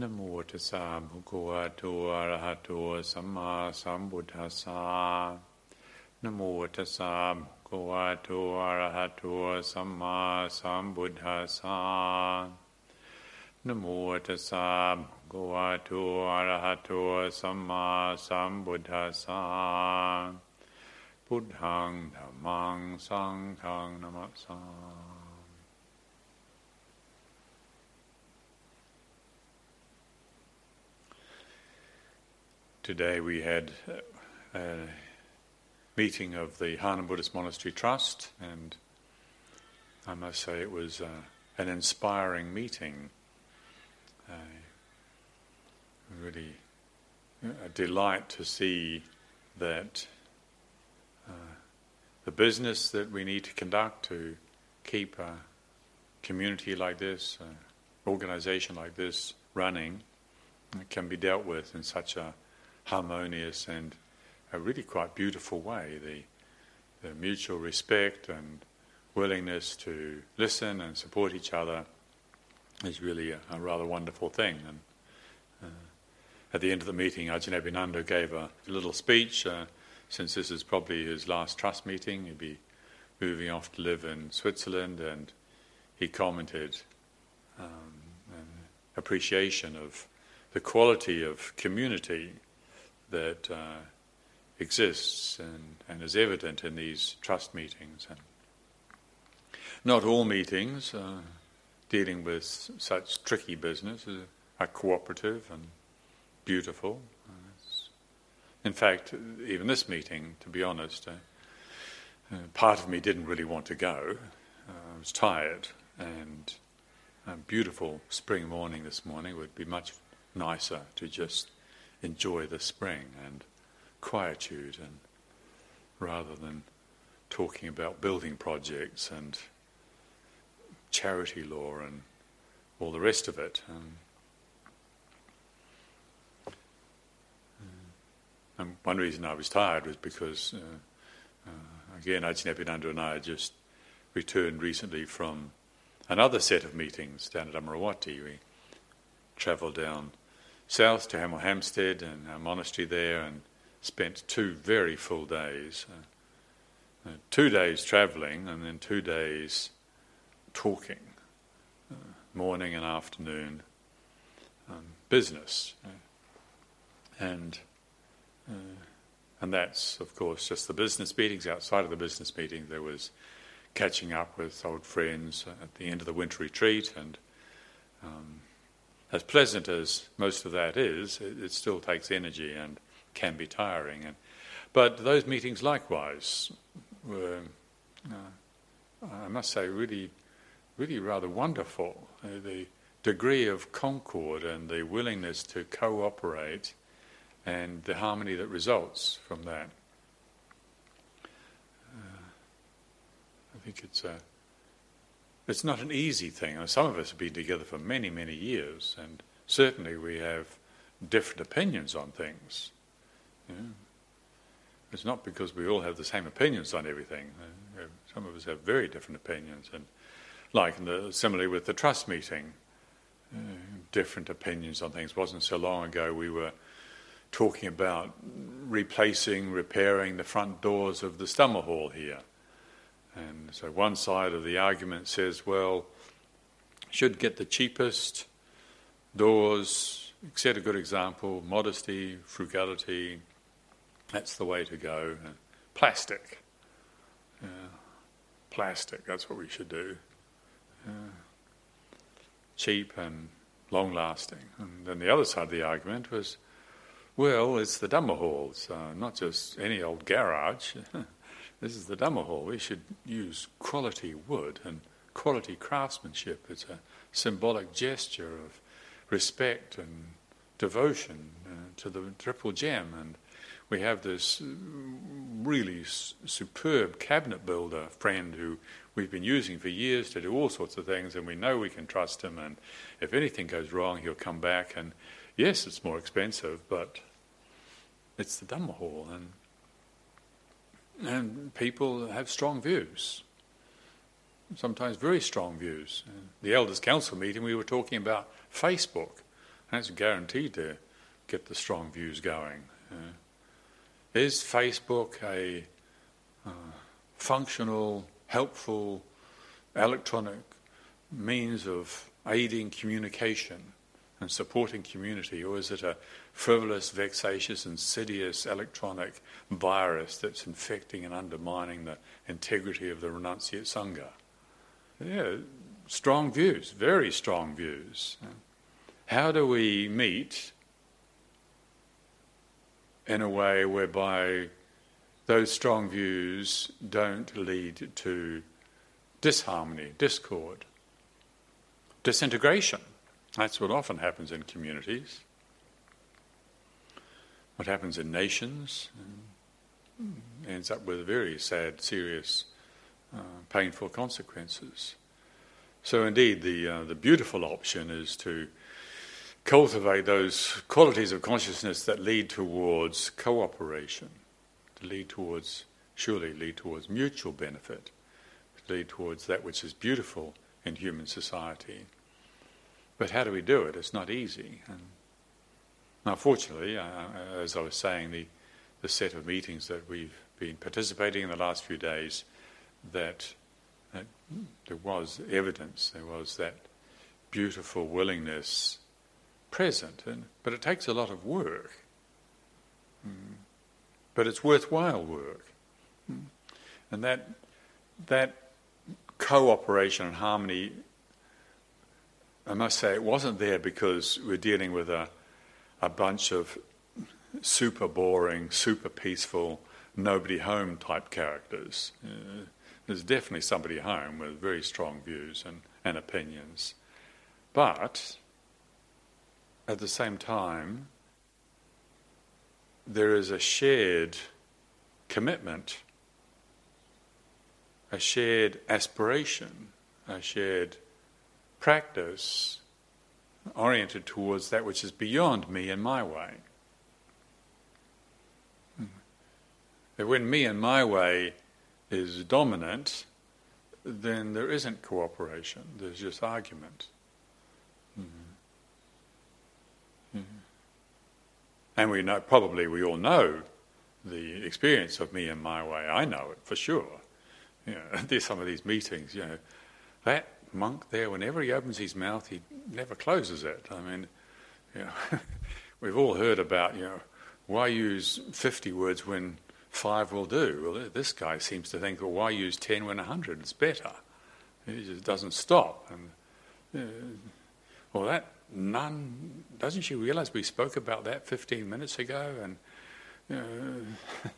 นโมตัสสะภะคะวะโตอะระหะโตสัมมาสัมพุทธัสสะนโมตัสสะภะคะวะโตอะระหะโตสัมมาสัมพุทธัสสะนโมตัสสะภะคะวะโตอะระหะโตสัมมาสัมพุทธัสสะพุทธังธัมมังสังฆังนะมัสสา Today we had a meeting of the Harnham Buddhist Monastery Trust, and I must say it was uh, an inspiring meeting. Uh, really a delight to see that uh, the business that we need to conduct to keep a community like this, an organization like this running, can be dealt with in such a harmonious and a really quite beautiful way. The, the mutual respect and willingness to listen and support each other is really a, a rather wonderful thing. And uh, at the end of the meeting, Ajahn Abhinando gave a little speech. Uh, since this is probably his last trust meeting, he'd be moving off to live in Switzerland, and he commented um, appreciation of the quality of community that uh, exists and, and, is evident in these trust meetings. And not all meetings uh, dealing with such tricky business are cooperative and beautiful. Uh, in fact, even this meeting, to be honest, uh, uh, part of me didn't really want to go. I was tired, and a beautiful spring morning this morning would be much nicer to just enjoy the spring and quietude and rather than talking about building projects and charity law and all the rest of it. Um, and one reason I was tired was because, uh, uh, again, Ajahn Abhinando and I just returned recently from another set of meetings down at Amaravati. We travelled down south to Hemel Hempstead and our monastery there and spent two very full days. Uh, uh, two days travelling and then two days talking, uh, morning and afternoon, um, business. Uh, and, uh, and that's, of course, just the business meetings. Outside of the business meeting, there was catching up with old friends at the end of the winter retreat and um, as pleasant as most of that is, it, it still takes energy and can be tiring. And, but those meetings likewise were, uh, I must say, really, really rather wonderful. Uh, the degree of concord and the willingness to cooperate and the harmony that results from that. Uh, I think it's a it's not an easy thing. Some of us have been together for many, many years, and certainly we have different opinions on things. It's not because we all have the same opinions on everything. Uh, some of us have very different opinions, and like in the, similarly with the trust meeting, uh, different opinions on things. It wasn't so long ago we were talking about replacing, repairing the front doors of the Dhamma Hall here. And so one side of the argument says, well, should get the cheapest doors, set a good example, modesty, frugality, that's the way to go. plastic. Uh, plastic, that's what we should do. Uh, cheap and long lasting. And then the other side of the argument was, well, it's the Dhamma halls, uh, not just any old garage. This is the Dhamma hall. We should use quality wood and quality craftsmanship. It's a symbolic gesture of respect and devotion uh, to the triple gem. And we have this really s- superb cabinet builder friend who we've been using for years to do all sorts of things, and we know we can trust him. And if anything goes wrong, he'll come back. And yes, it's more expensive, but it's the Dhamma hall. And and people have strong views, sometimes very strong views. the Elders' Council meeting, we were talking about Facebook That's guaranteed to get the strong views going. Uh, is Facebook a uh, functional, helpful, electronic means of aiding communication and supporting community, or is it a frivolous, vexatious, insidious electronic virus that's infecting and undermining the integrity of the renunciate Sangha? Yeah, strong views, very strong views. How do we meet in a way whereby those strong views don't lead to disharmony, discord, disintegration? That's what often happens in communities. What happens in nations ends up with very sad, serious, uh, painful consequences. So, indeed, the, uh, the beautiful option is to cultivate those qualities of consciousness that lead towards cooperation, to lead towards, surely lead towards mutual benefit, to lead towards that which is beautiful in human society. But how do we do it? It's not easy. And now, fortunately, as I was saying, the, the set of meetings that we've been participating in the last few days, that, that there was evidence, there was that beautiful willingness present. And, but it takes a lot of work. Mm. But it's worthwhile work. Mm. And that, that cooperation and harmony I must say, it wasn't there because we're dealing with a, a bunch of super boring, super peaceful, nobody home type characters. Uh, there's definitely somebody home with very strong views and, and opinions. But at the same time, there is a shared commitment, a shared aspiration, a shared practice oriented towards that which is beyond me and my way. That when me and my way is dominant, then there isn't cooperation, there's just argument. Mm-hmm. Mm-hmm. And we know, probably we all know the experience of me and my way. I know it for sure. You know, there's some of these meetings, you know, that monk there, whenever he opens his mouth, he never closes it. I mean, you know, we've all heard about, you know, why use 50 words when five will do? Well, this guy seems to think, well, why use 10 when 100 is better? He just doesn't stop. And, uh, well, that nun, doesn't she realize we spoke about that 15 minutes ago? And uh,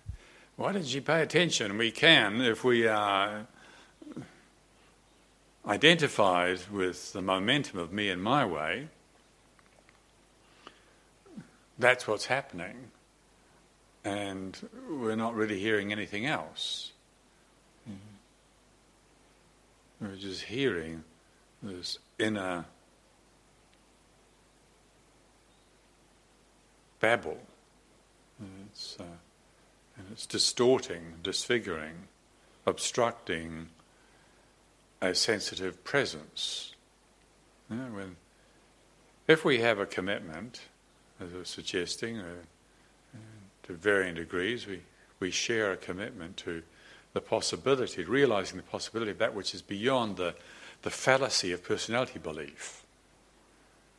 why didn't she pay attention? We can if we are identified with the momentum of me and my way, that's what's happening. And we're not really hearing anything else. We're just hearing this inner babble. And it's, uh, and it's distorting, disfiguring, obstructing a sensitive presence. You know, when, if we have a commitment, as I was suggesting, uh, to varying degrees, we, we share a commitment to the possibility, realizing the possibility of that which is beyond the, the fallacy of personality belief.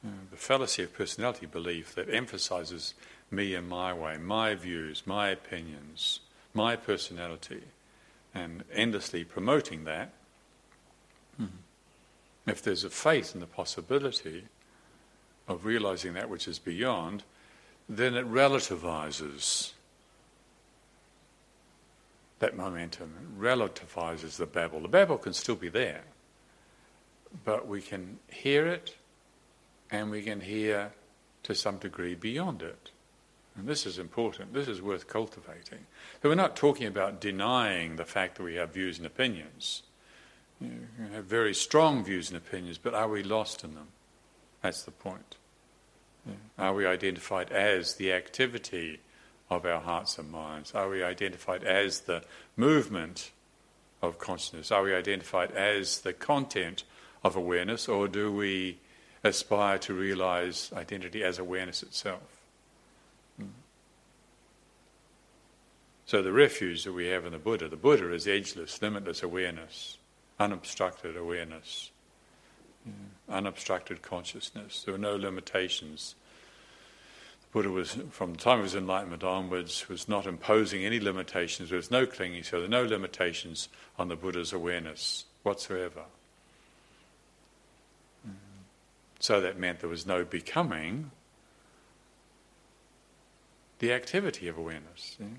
You know, the fallacy of personality belief that emphasizes me and my way, my views, my opinions, my personality, and endlessly promoting that. If there's a faith in the possibility of realizing that which is beyond, then it relativizes that momentum, it relativizes the babble. The babble can still be there, but we can hear it and we can hear to some degree beyond it. And this is important, this is worth cultivating. So we're not talking about denying the fact that we have views and opinions. You have very strong views and opinions, but are we lost in them? That's the point. Are we identified as the activity of our hearts and minds? Are we identified as the movement of consciousness? Are we identified as the content of awareness, or do we aspire to realize identity as awareness itself. So, the refuge that we have in the Buddha, the Buddha is edgeless, limitless awareness, unobstructed awareness, unobstructed consciousness. There were no limitations. The Buddha was, from the time of his enlightenment onwards, was not imposing any limitations. There was no clinging, so there were no limitations on the Buddha's awareness whatsoever. So that meant there was no becoming the activity of awareness. Mm-hmm.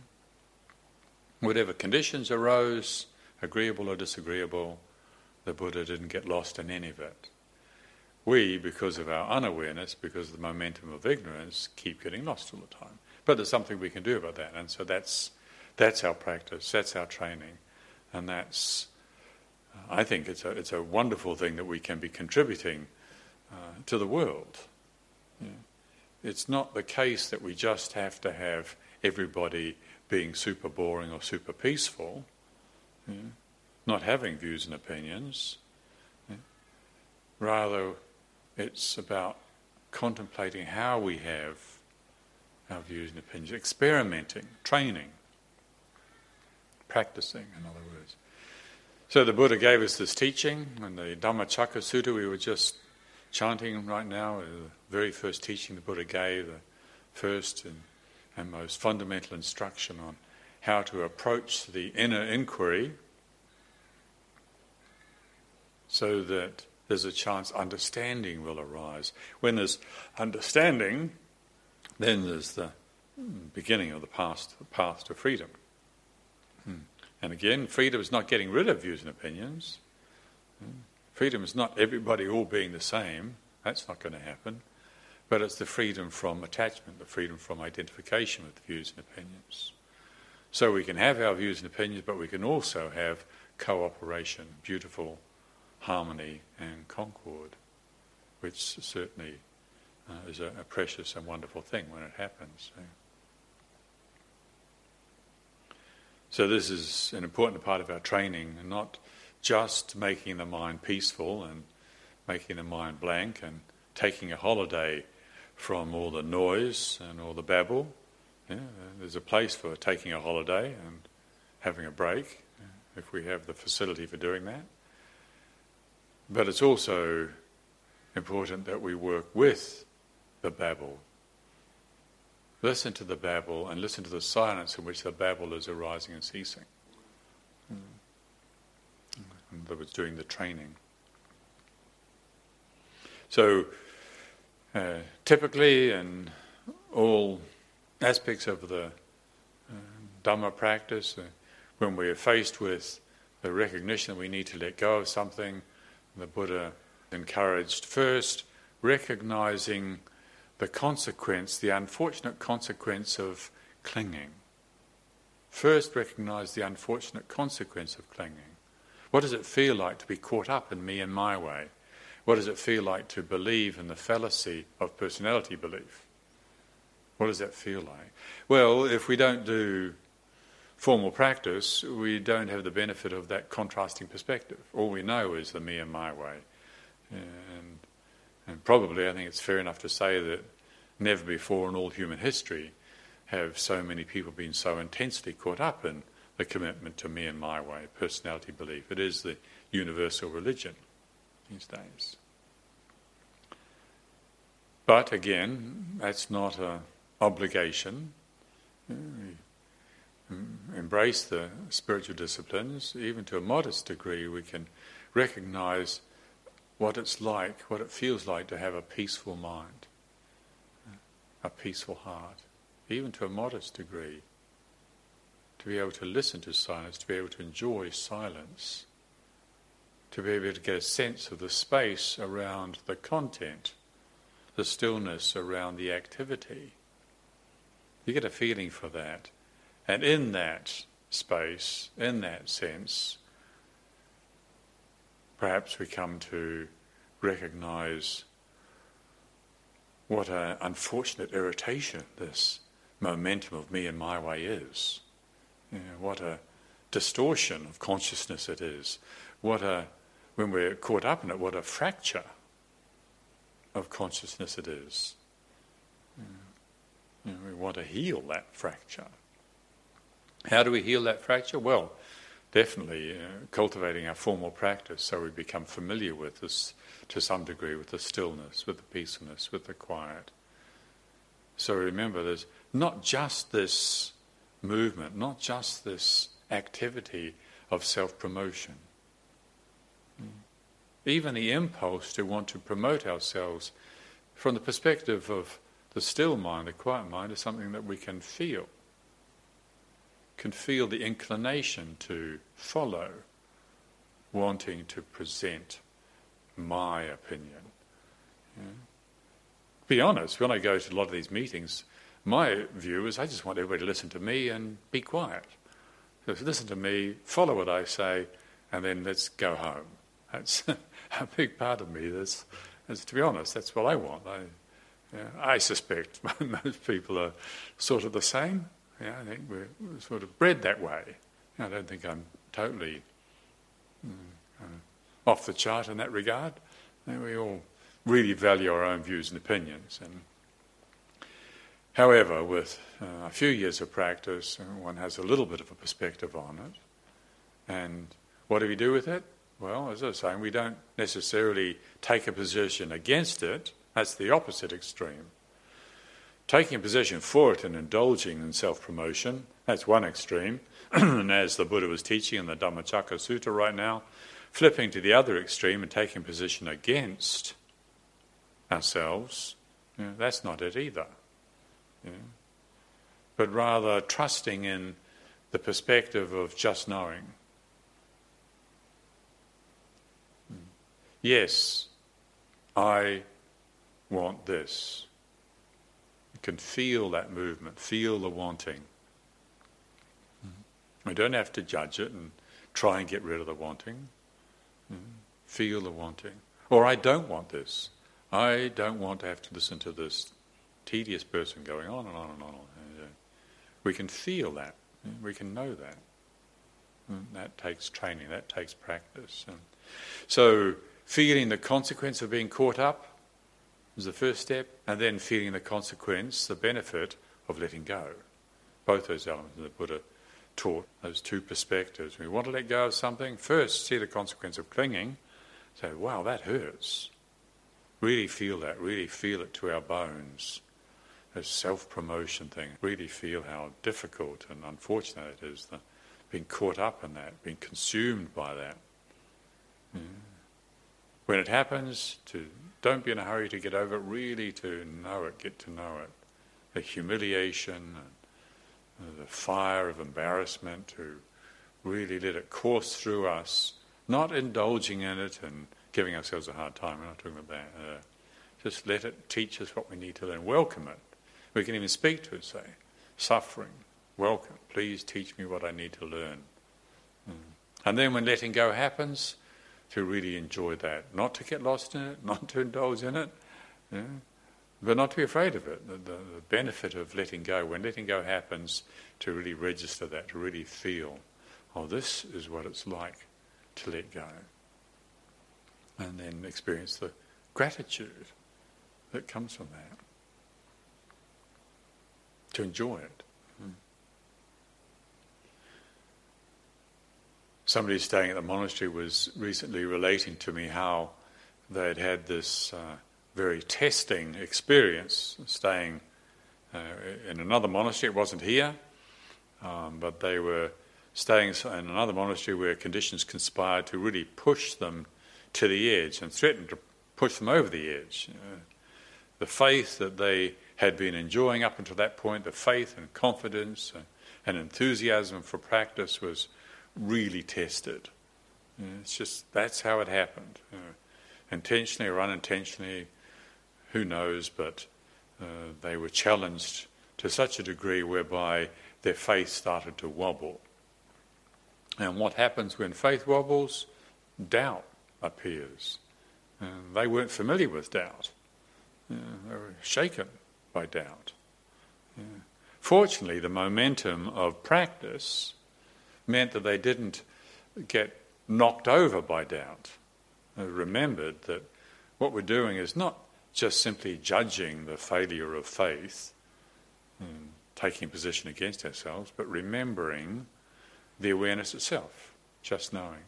Whatever conditions arose, agreeable or disagreeable, the Buddha didn't get lost in any of it. We, because of our unawareness, because of the momentum of ignorance, keep getting lost all the time. But there's something we can do about that, and so that's that's our practice, that's our training, and that's I think it's a it's a wonderful thing that we can be contributing uh, to the world. Yeah. It's not the case that we just have to have everybody being super boring or super peaceful, yeah. Not having views and opinions. Rather, it's about contemplating how we have our views and opinions, experimenting, training, practicing, in other words. So the Buddha gave us this teaching, and the Dhammacakka Sutta we were just chanting right now, uh, the very first teaching the Buddha gave, the first and, and most fundamental instruction on how to approach the inner inquiry so that there's a chance understanding will arise. When there's understanding, then there's the beginning of the path, path to freedom. Hmm. And again, freedom is not getting rid of views and opinions. Hmm. Freedom is not everybody all being the same. That's not going to happen. But it's the freedom from attachment, the freedom from identification with views and opinions. So we can have our views and opinions, but we can also have cooperation, beautiful harmony and concord, which certainly uh, is a, a, precious and wonderful thing when it happens. So. so this is an important part of our training, and not just making the mind peaceful and making the mind blank and taking a holiday from all the noise and all the babble. Yeah, there's a place for taking a holiday and having a break if we have the facility for doing that. But it's also important that we work with the babble. Listen to the babble and listen to the silence in which the babble is arising and ceasing. In other words, doing the training. So, uh, typically, in all aspects of the uh, Dhamma practice, uh, when we are faced with the recognition that we need to let go of something, the Buddha encouraged first recognizing the consequence, the unfortunate consequence of clinging. First, recognize the unfortunate consequence of clinging. What does it feel like to be caught up in me and my way? What does it feel like to believe in the fallacy of personality belief? What does that feel like? Well, if we don't do formal practice, we don't have the benefit of that contrasting perspective. All we know is the me and my way. And, and probably, I think it's fair enough to say that never before in all human history have so many people been so intensely caught up in the commitment to me and my way, personality belief. It is the universal religion these days. But again, that's not an obligation. Uh, Mm-hmm. Embrace the spiritual disciplines, even to a modest degree, we can recognize what it's like, what it feels like to have a peaceful mind, a peaceful heart, even to a modest degree to be able to listen to silence, to be able to enjoy silence, to be able to get a sense of the space around the content, the stillness around the activity. You get a feeling for that. And in that space, in that sense, perhaps we come to recognize what an unfortunate irritation this momentum of me and my way is. You know, what a distortion of consciousness it is. What a, when we're caught up in it, what a fracture. of consciousness it is. You know, we want to heal that fracture. How do we heal that fracture? Well, definitely uh, cultivating our formal practice so we become familiar with this to some degree with the stillness, with the peacefulness, with the quiet. So remember, there's not just this movement, not just this activity of self promotion. Even the impulse to want to promote ourselves from the perspective of the still mind, the quiet mind, is something that we can feel. Can feel the inclination to follow, wanting to present my opinion. Yeah. Be honest, when I go to a lot of these meetings, my view is I just want everybody to listen to me and be quiet. So listen to me, follow what I say, and then let's go home. That's a big part of me. That's, that's to be honest, that's what I want. I, yeah, I suspect most people are sort of the same. Yeah, I think we're, sort of bred that way. I don't think I'm totally mm, uh, off the chart in that regard. We all really value our own views and opinions. And however, with uh, a few years of practice, uh, one has a little bit of a perspective on it. And what do we do with it? Well, as I was saying, we don't necessarily take a position against it. That's the opposite extreme. Taking a position for it and indulging in self promotion, that's one extreme. and as the Buddha was teaching in the Dhammacakka Sutta right now, flipping to the other extreme and taking a position against ourselves, you know, that's not it either. You know. But rather trusting in the perspective of just knowing. Hmm. Yes, I want this. Can feel that movement, feel the wanting. Mm-hmm. We don't have to judge it and try and get rid of the wanting. Mm-hmm. Feel the wanting. Or I don't want this. I don't want to have to listen to this tedious person going on and on and on. And, uh, we can feel that. Mm-hmm. We can know that. And that takes training. That takes practice. And so feeling the consequence of being caught up is the first step, and then feeling the consequence, the benefit of letting go. Both those elements the Buddha taught, those two perspectives. We want to let go of something, first see the consequence of clinging, say, wow, that hurts. Really feel that, really feel it to our bones. A self promotion thing, really feel how difficult and unfortunate it is, being caught up in that, being consumed by that. Yeah. When it happens, to don't be in a hurry to get over it, really to know it, get to know it. The humiliation, and the fire of embarrassment, to really let it course through us, not indulging in it and giving ourselves a hard time. We're not talking about that. Uh, just let it teach us what we need to learn. Welcome it. We can even speak to it, say, suffering, welcome. Please teach me what I need to learn. Mm. And then when letting go happens, to really enjoy that. Not to get lost in it, not to indulge in it, but not to be afraid of it. The, the, the, benefit of letting go, when letting go happens, to really register that, to really feel, oh, this is what it's like to let go. And then experience the gratitude that comes from that. To enjoy it. Somebody staying at the monastery was recently relating to me how they'd had this uh, very testing experience staying uh, in another monastery. It wasn't here, um, but they were staying in another monastery where conditions conspired to really push them to the edge and threatened to push them over the edge. Uh, the faith that they had been enjoying up until that point, the faith and confidence and, and enthusiasm for practice was really tested. It's just that's how it happened. Know, intentionally or unintentionally, who knows, but uh, they were challenged to such a degree whereby their faith started to wobble. And what happens when faith wobbles? Doubt appears. And they weren't familiar with doubt. Know, they were shaken by doubt. Yeah. Fortunately, the momentum of practice meant that they didn't get knocked over by doubt. They remembered that what we're doing is not just simply judging the failure of faith, and taking position against ourselves, but remembering the awareness itself, just knowing.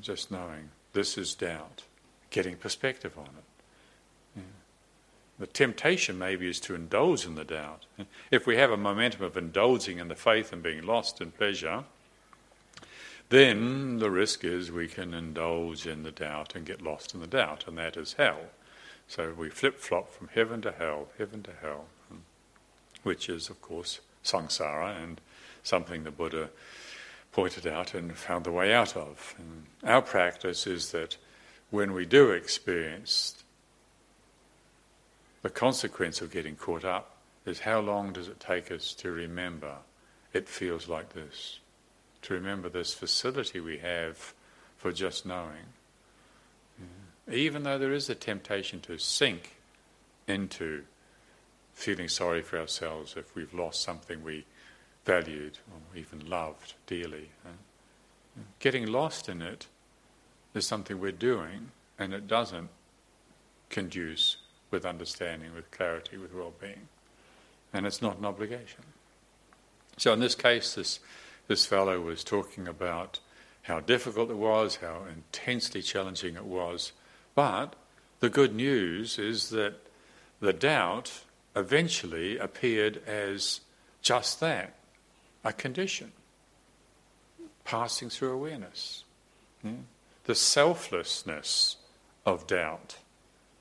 Just knowing this is doubt, getting perspective on it. The temptation maybe is to indulge in the doubt. If we have a momentum of indulging in the faith and being lost in pleasure, then the risk is we can indulge in the doubt and get lost in the doubt, and that is hell. So we flip flop from heaven to hell, heaven to hell, which is, of course, samsara and something the Buddha pointed out and found the way out of. And our practice is that when we do experience the consequence of getting caught up, is how long does it take us to remember it feels like this? To remember this facility we have for just knowing. Yeah. Even though there is a temptation to sink into feeling sorry for ourselves if we've lost something we valued or even loved dearly. Getting lost in it is something we're doing, and it doesn't conduce with understanding, with clarity, with well being. And it's not an obligation. So in this case, this, this fellow was talking about how difficult it was, how intensely challenging it was. But the good news is that the doubt eventually appeared as just that a condition passing through awareness. Yeah? The selflessness of doubt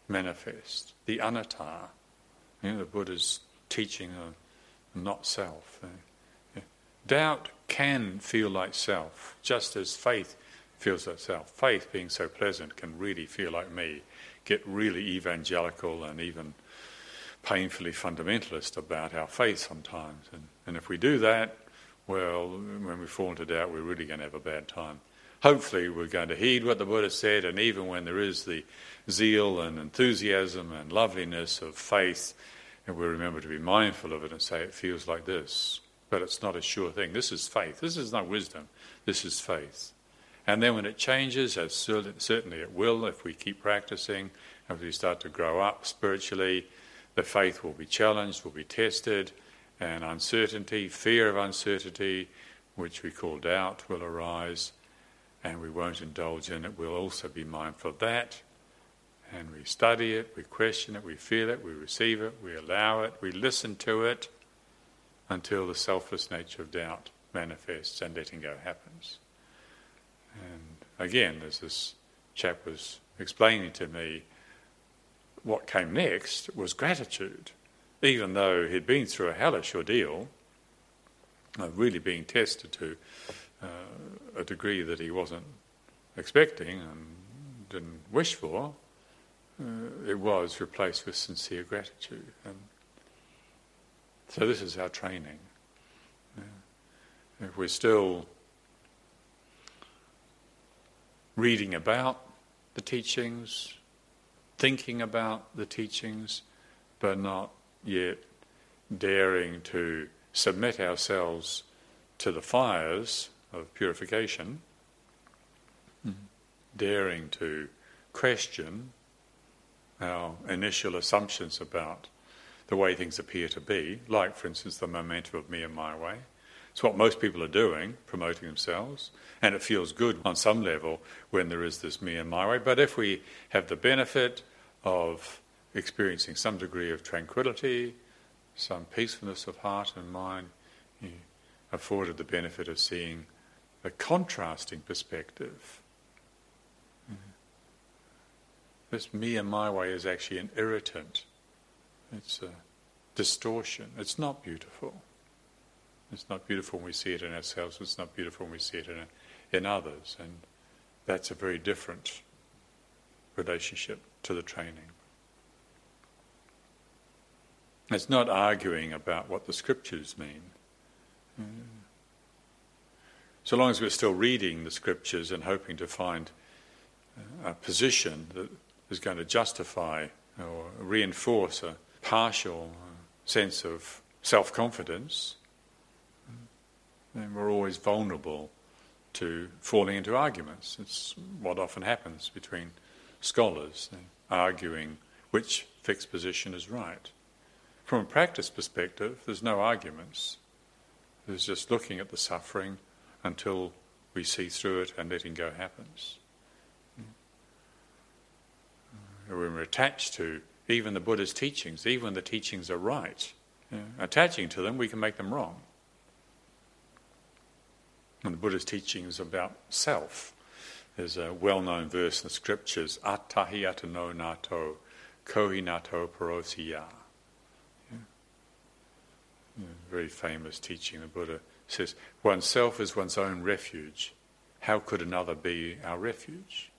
manifest, the anatta, you know, the Buddha's teaching of not self. Uh, doubt can feel like self, just as faith feels like self. Faith, being so pleasant, can really feel like me, get really evangelical and even painfully fundamentalist about our faith sometimes. And, and if we do that, well, when we fall into doubt, we're really going to have a bad time. Hopefully, we're going to heed what the Buddha said, and even when there is the zeal and enthusiasm and loveliness of faith, and we remember to be mindful of it and say, it feels like this. But it's not a sure thing. This is faith. This is not wisdom. This is faith. And then when it changes, as certainly it will if we keep practicing, as we start to grow up spiritually, the faith will be challenged, will be tested, and uncertainty, fear of uncertainty, which we call doubt, will arise, and we won't indulge in it. We'll also be mindful of that, and we study it, we question it, we feel it, we receive it, we allow it, we listen to it until the selfless nature of doubt manifests and letting go happens. And again, as this chap was explaining to me, what came next was gratitude. Even though he'd been through a hellish ordeal, uh, really being tested to a degree that he wasn't expecting and didn't wish for, uh, it was replaced with sincere gratitude. And so this is our training. Yeah. If we're still reading about the teachings, thinking about the teachings, but not yet daring to submit ourselves to the fires of purification, mm-hmm. daring to question our initial assumptions about the way things appear to be, like, for instance, the momentum of me and my way. It's what most people are doing, promoting themselves, and it feels good on some level when there is this me and my way. But if we have the benefit of experiencing some degree of tranquility, some peacefulness of heart and mind, afforded the benefit of seeing a contrasting perspective. Mm-hmm. This me and my way is actually an irritant. It's a distortion. It's not beautiful. It's not beautiful when we see it in ourselves. It's not beautiful when we see it in, in others. And that's a very different relationship to the training. It's not arguing about what the scriptures mean. So long as we're still reading the scriptures and hoping to find a position that is going to justify or reinforce a partial sense of self confidence, then we're always vulnerable to falling into arguments. It's what often happens between scholars. arguing which fixed position is right. From a practice perspective, there's no arguments. There's just looking at the suffering until we see through it and letting go happens. Mm. When we're attached to even the Buddha's teachings, even the teachings are right, yeah, attaching to them, we can make them wrong. And the Buddha's teachings about self. There's a well known verse in the scriptures, Attahi attano natho, kohi natho parosiya. Yeah, very famous teaching the Buddha says, oneself is one's own refuge. How could another be our refuge?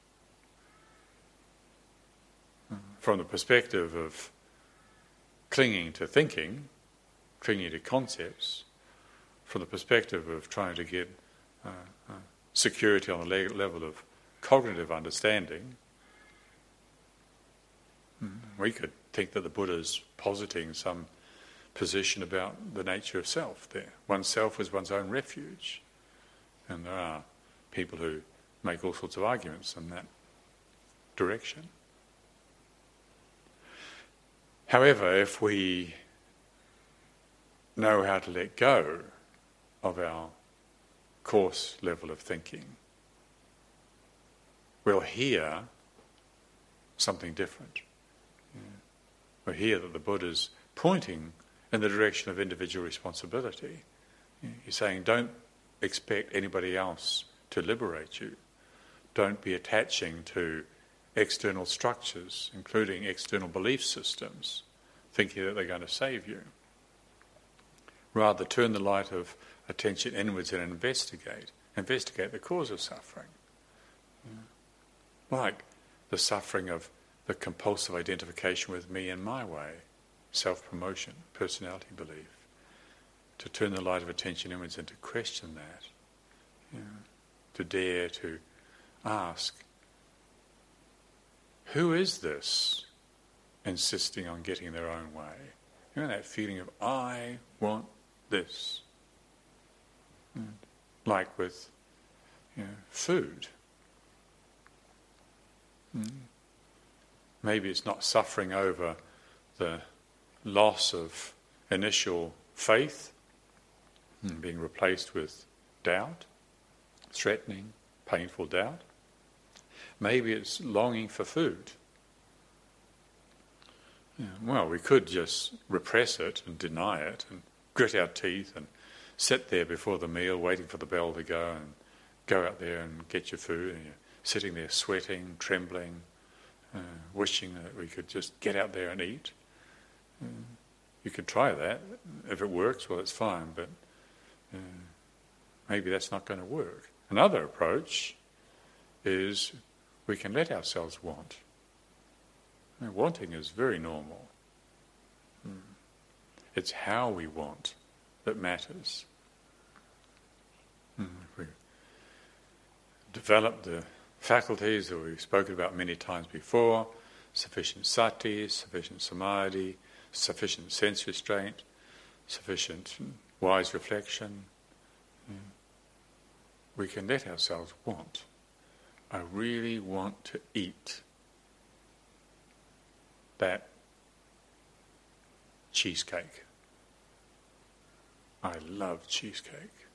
From the perspective of clinging to thinking, clinging to concepts, from the perspective of trying to get uh, uh, security on the le- level of cognitive understanding, we could think that the Buddha is positing some position about the nature of self there. Oneself is one's own refuge. And there are people who make all sorts of arguments in that direction. However, if we know how to let go of our coarse level of thinking, we'll hear something different. Yeah. We'll hear that the Buddha's pointing in the direction of individual responsibility. He's saying, don't expect anybody else to liberate you. Don't be attaching to external structures, including external belief systems, thinking that they're going to save you. Rather, turn the light of attention inwards and investigate. Investigate the cause of suffering. Yeah. Like the suffering of the compulsive identification with me and my way, self promotion, personality belief. To turn the light of attention inwards and to question that. Yeah. To dare to ask, who is this insisting on getting their own way? You know that feeling of, I want this. Like with you know, food. Mm. Maybe it's not suffering over the loss of initial faith mm, being replaced with doubt, threatening, painful doubt. Maybe it's longing for food. Well, we could just repress it and deny it and grit our teeth and sit there before the meal waiting for the bell to go and go out there and get your food and you're sitting there sweating, trembling, uh, wishing that we could just get out there and eat. You could try that. If it works, well, it's fine, but uh, maybe that's not going to work. Another approach is we can let ourselves want. wanting is very normal. Hmm. It's how we want that matters. Hmm, we develop the faculties that we've spoken about many times before sufficient sati, sufficient samadhi, sufficient sense restraint, sufficient wise reflection. We can let ourselves want. I really want to eat that cheesecake. I love cheesecake.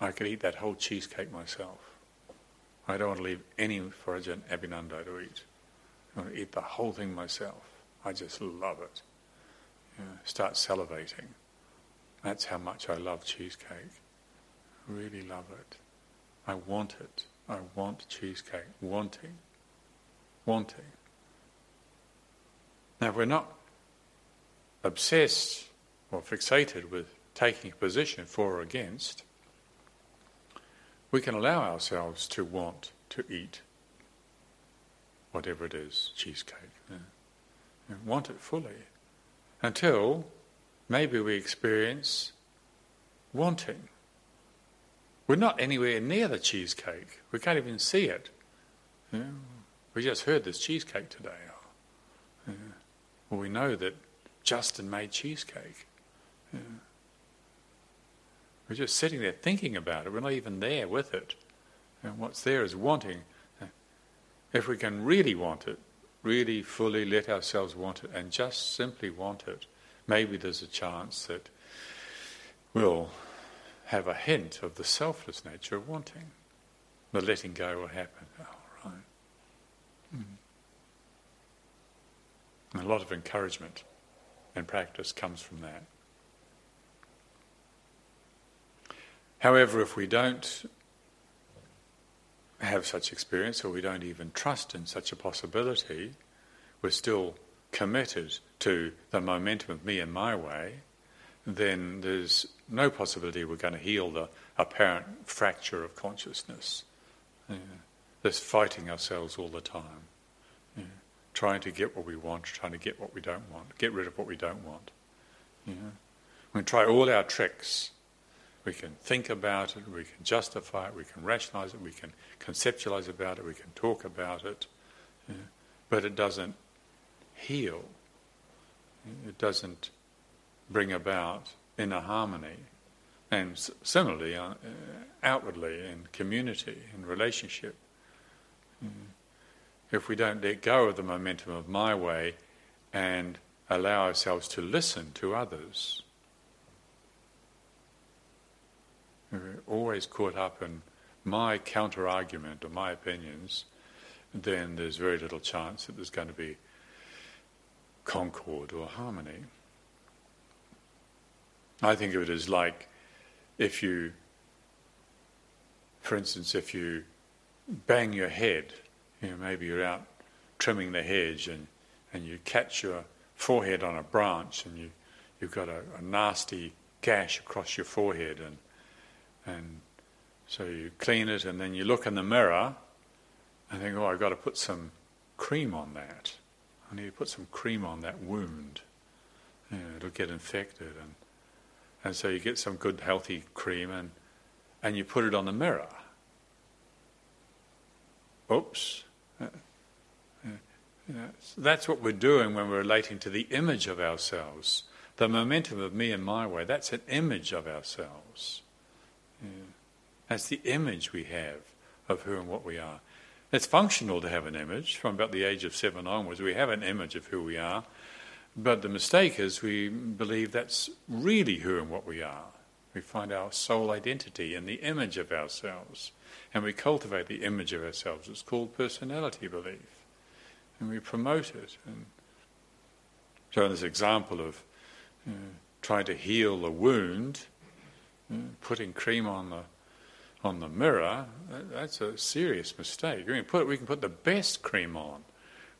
I could eat that whole cheesecake myself. I don't want to leave any for Ajahn Abhinando to eat. I want to eat the whole thing myself. I just love it. Know, start salivating. That's how much I love cheesecake. Really love it. I want it. I want cheesecake. Wanting. Wanting. Now, if we're not obsessed or fixated with taking a position for or against, we can allow ourselves to want to eat whatever it is, cheesecake. Yeah. want it fully until maybe we experience wanting. We're not anywhere near the cheesecake. We can't even see it. We just heard this cheesecake today. Oh, yeah. Well, we know that Justin made cheesecake. We're just sitting there thinking about it. We're not even there with it. And what's there is wanting. If we can really want it, really fully let ourselves want it and just simply want it, maybe there's a chance that we'll have a hint of the selfless nature of wanting. The letting go will happen. Oh, right. Mm. A lot of encouragement and practice comes from that. However, if we don't have such experience or we don't even trust in such a possibility, we're still committed to the momentum of me and my way, then there's no possibility we're going to heal the apparent fracture of consciousness. Yeah. There's fighting ourselves all the time, yeah. trying to get what we want, trying to get what we don't want, get rid of what we don't want. Yeah. We try all our tricks. We can think about it, we can justify it, we can rationalize it, we can conceptualize about it, we can talk about it, but it doesn't heal. It doesn't bring about inner harmony. And similarly, uh, outwardly, in community, in relationship. If we don't let go of the momentum of my way and allow ourselves to listen to others, we're always caught up in my counter argument or my opinions, then there's very little chance that there's going to be concord or harmony. I think of it as like if you, for instance, if you bang your head, you know, maybe you're out trimming the hedge and, and you catch your forehead on a branch and you, you've got a, a nasty gash across your forehead and, and so you clean it and then you look in the mirror and think, oh, I've got to put some cream on that. I need to put some cream on that wound. You know, it'll get infected and and so you get some good healthy cream and, and you put it on the mirror. Oops. Uh, uh, that's what we're doing when we're relating to the image of ourselves. The momentum of me and my way, that's an image of ourselves. That's the image we have of who and what we are. It's functional to have an image. From about the age of seven onwards, we have an image of who we are. But the mistake is we believe that's really who and what we are. We find our soul identity in the image of ourselves. And we cultivate the image of ourselves. It's called personality belief. And we promote it. And so, in this example of know, trying to heal a wound, putting cream on the on the mirror, that, that's a serious mistake. We can, put, we can put the best cream on.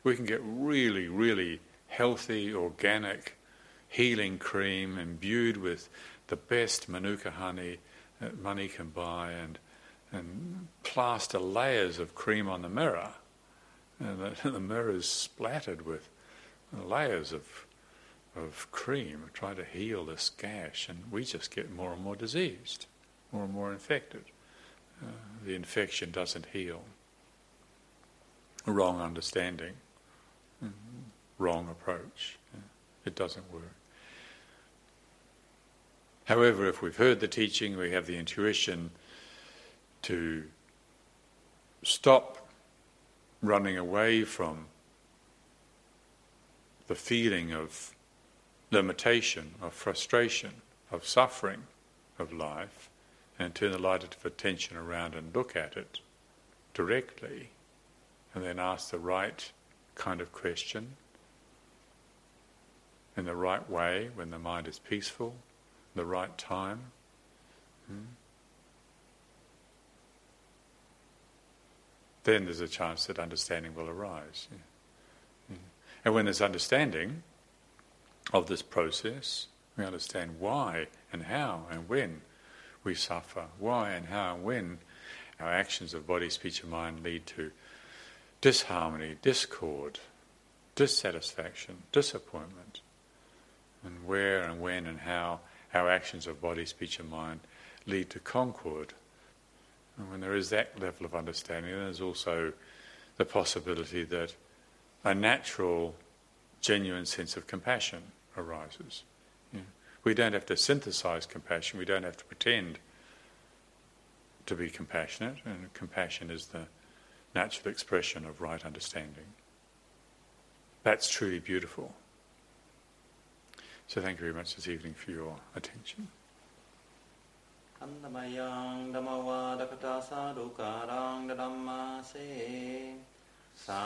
We can get really, really healthy, organic, healing cream imbued with the best manuka honey that money can buy and, and plaster layers of cream on the mirror. And the, the mirror is splattered with layers of, of cream trying to heal this gash, and we just get more and more diseased, more and more infected. Uh, the infection doesn't heal. Wrong understanding. Mm-hmm wrong approach. It doesn't work. However, if we've heard the teaching, we have the intuition to stop running away from the feeling of limitation, of frustration, of suffering of life, and turn the light of attention around and look at it directly, and then ask the right kind of question in the right way, when the mind is peaceful, the right time. Hmm? Then there's a chance that understanding will arise. Yeah. Yeah. And when there's understanding of this process, we understand why and how and when we suffer, why and how and when our actions of body, speech, and mind lead to disharmony, discord, dissatisfaction, disappointment and where and when and how our actions of body, speech, and mind lead to concord. And when there is that level of understanding, there's also the possibility that a natural, genuine sense of compassion arises. we don't have to synthesize compassion, we don't have to pretend to be compassionate, and compassion is the natural expression of right understanding. That's truly beautiful. So thank you very much this evening for your attention. อันตมยังธรรมวาดกตาสาดุการังดัมมาเสสา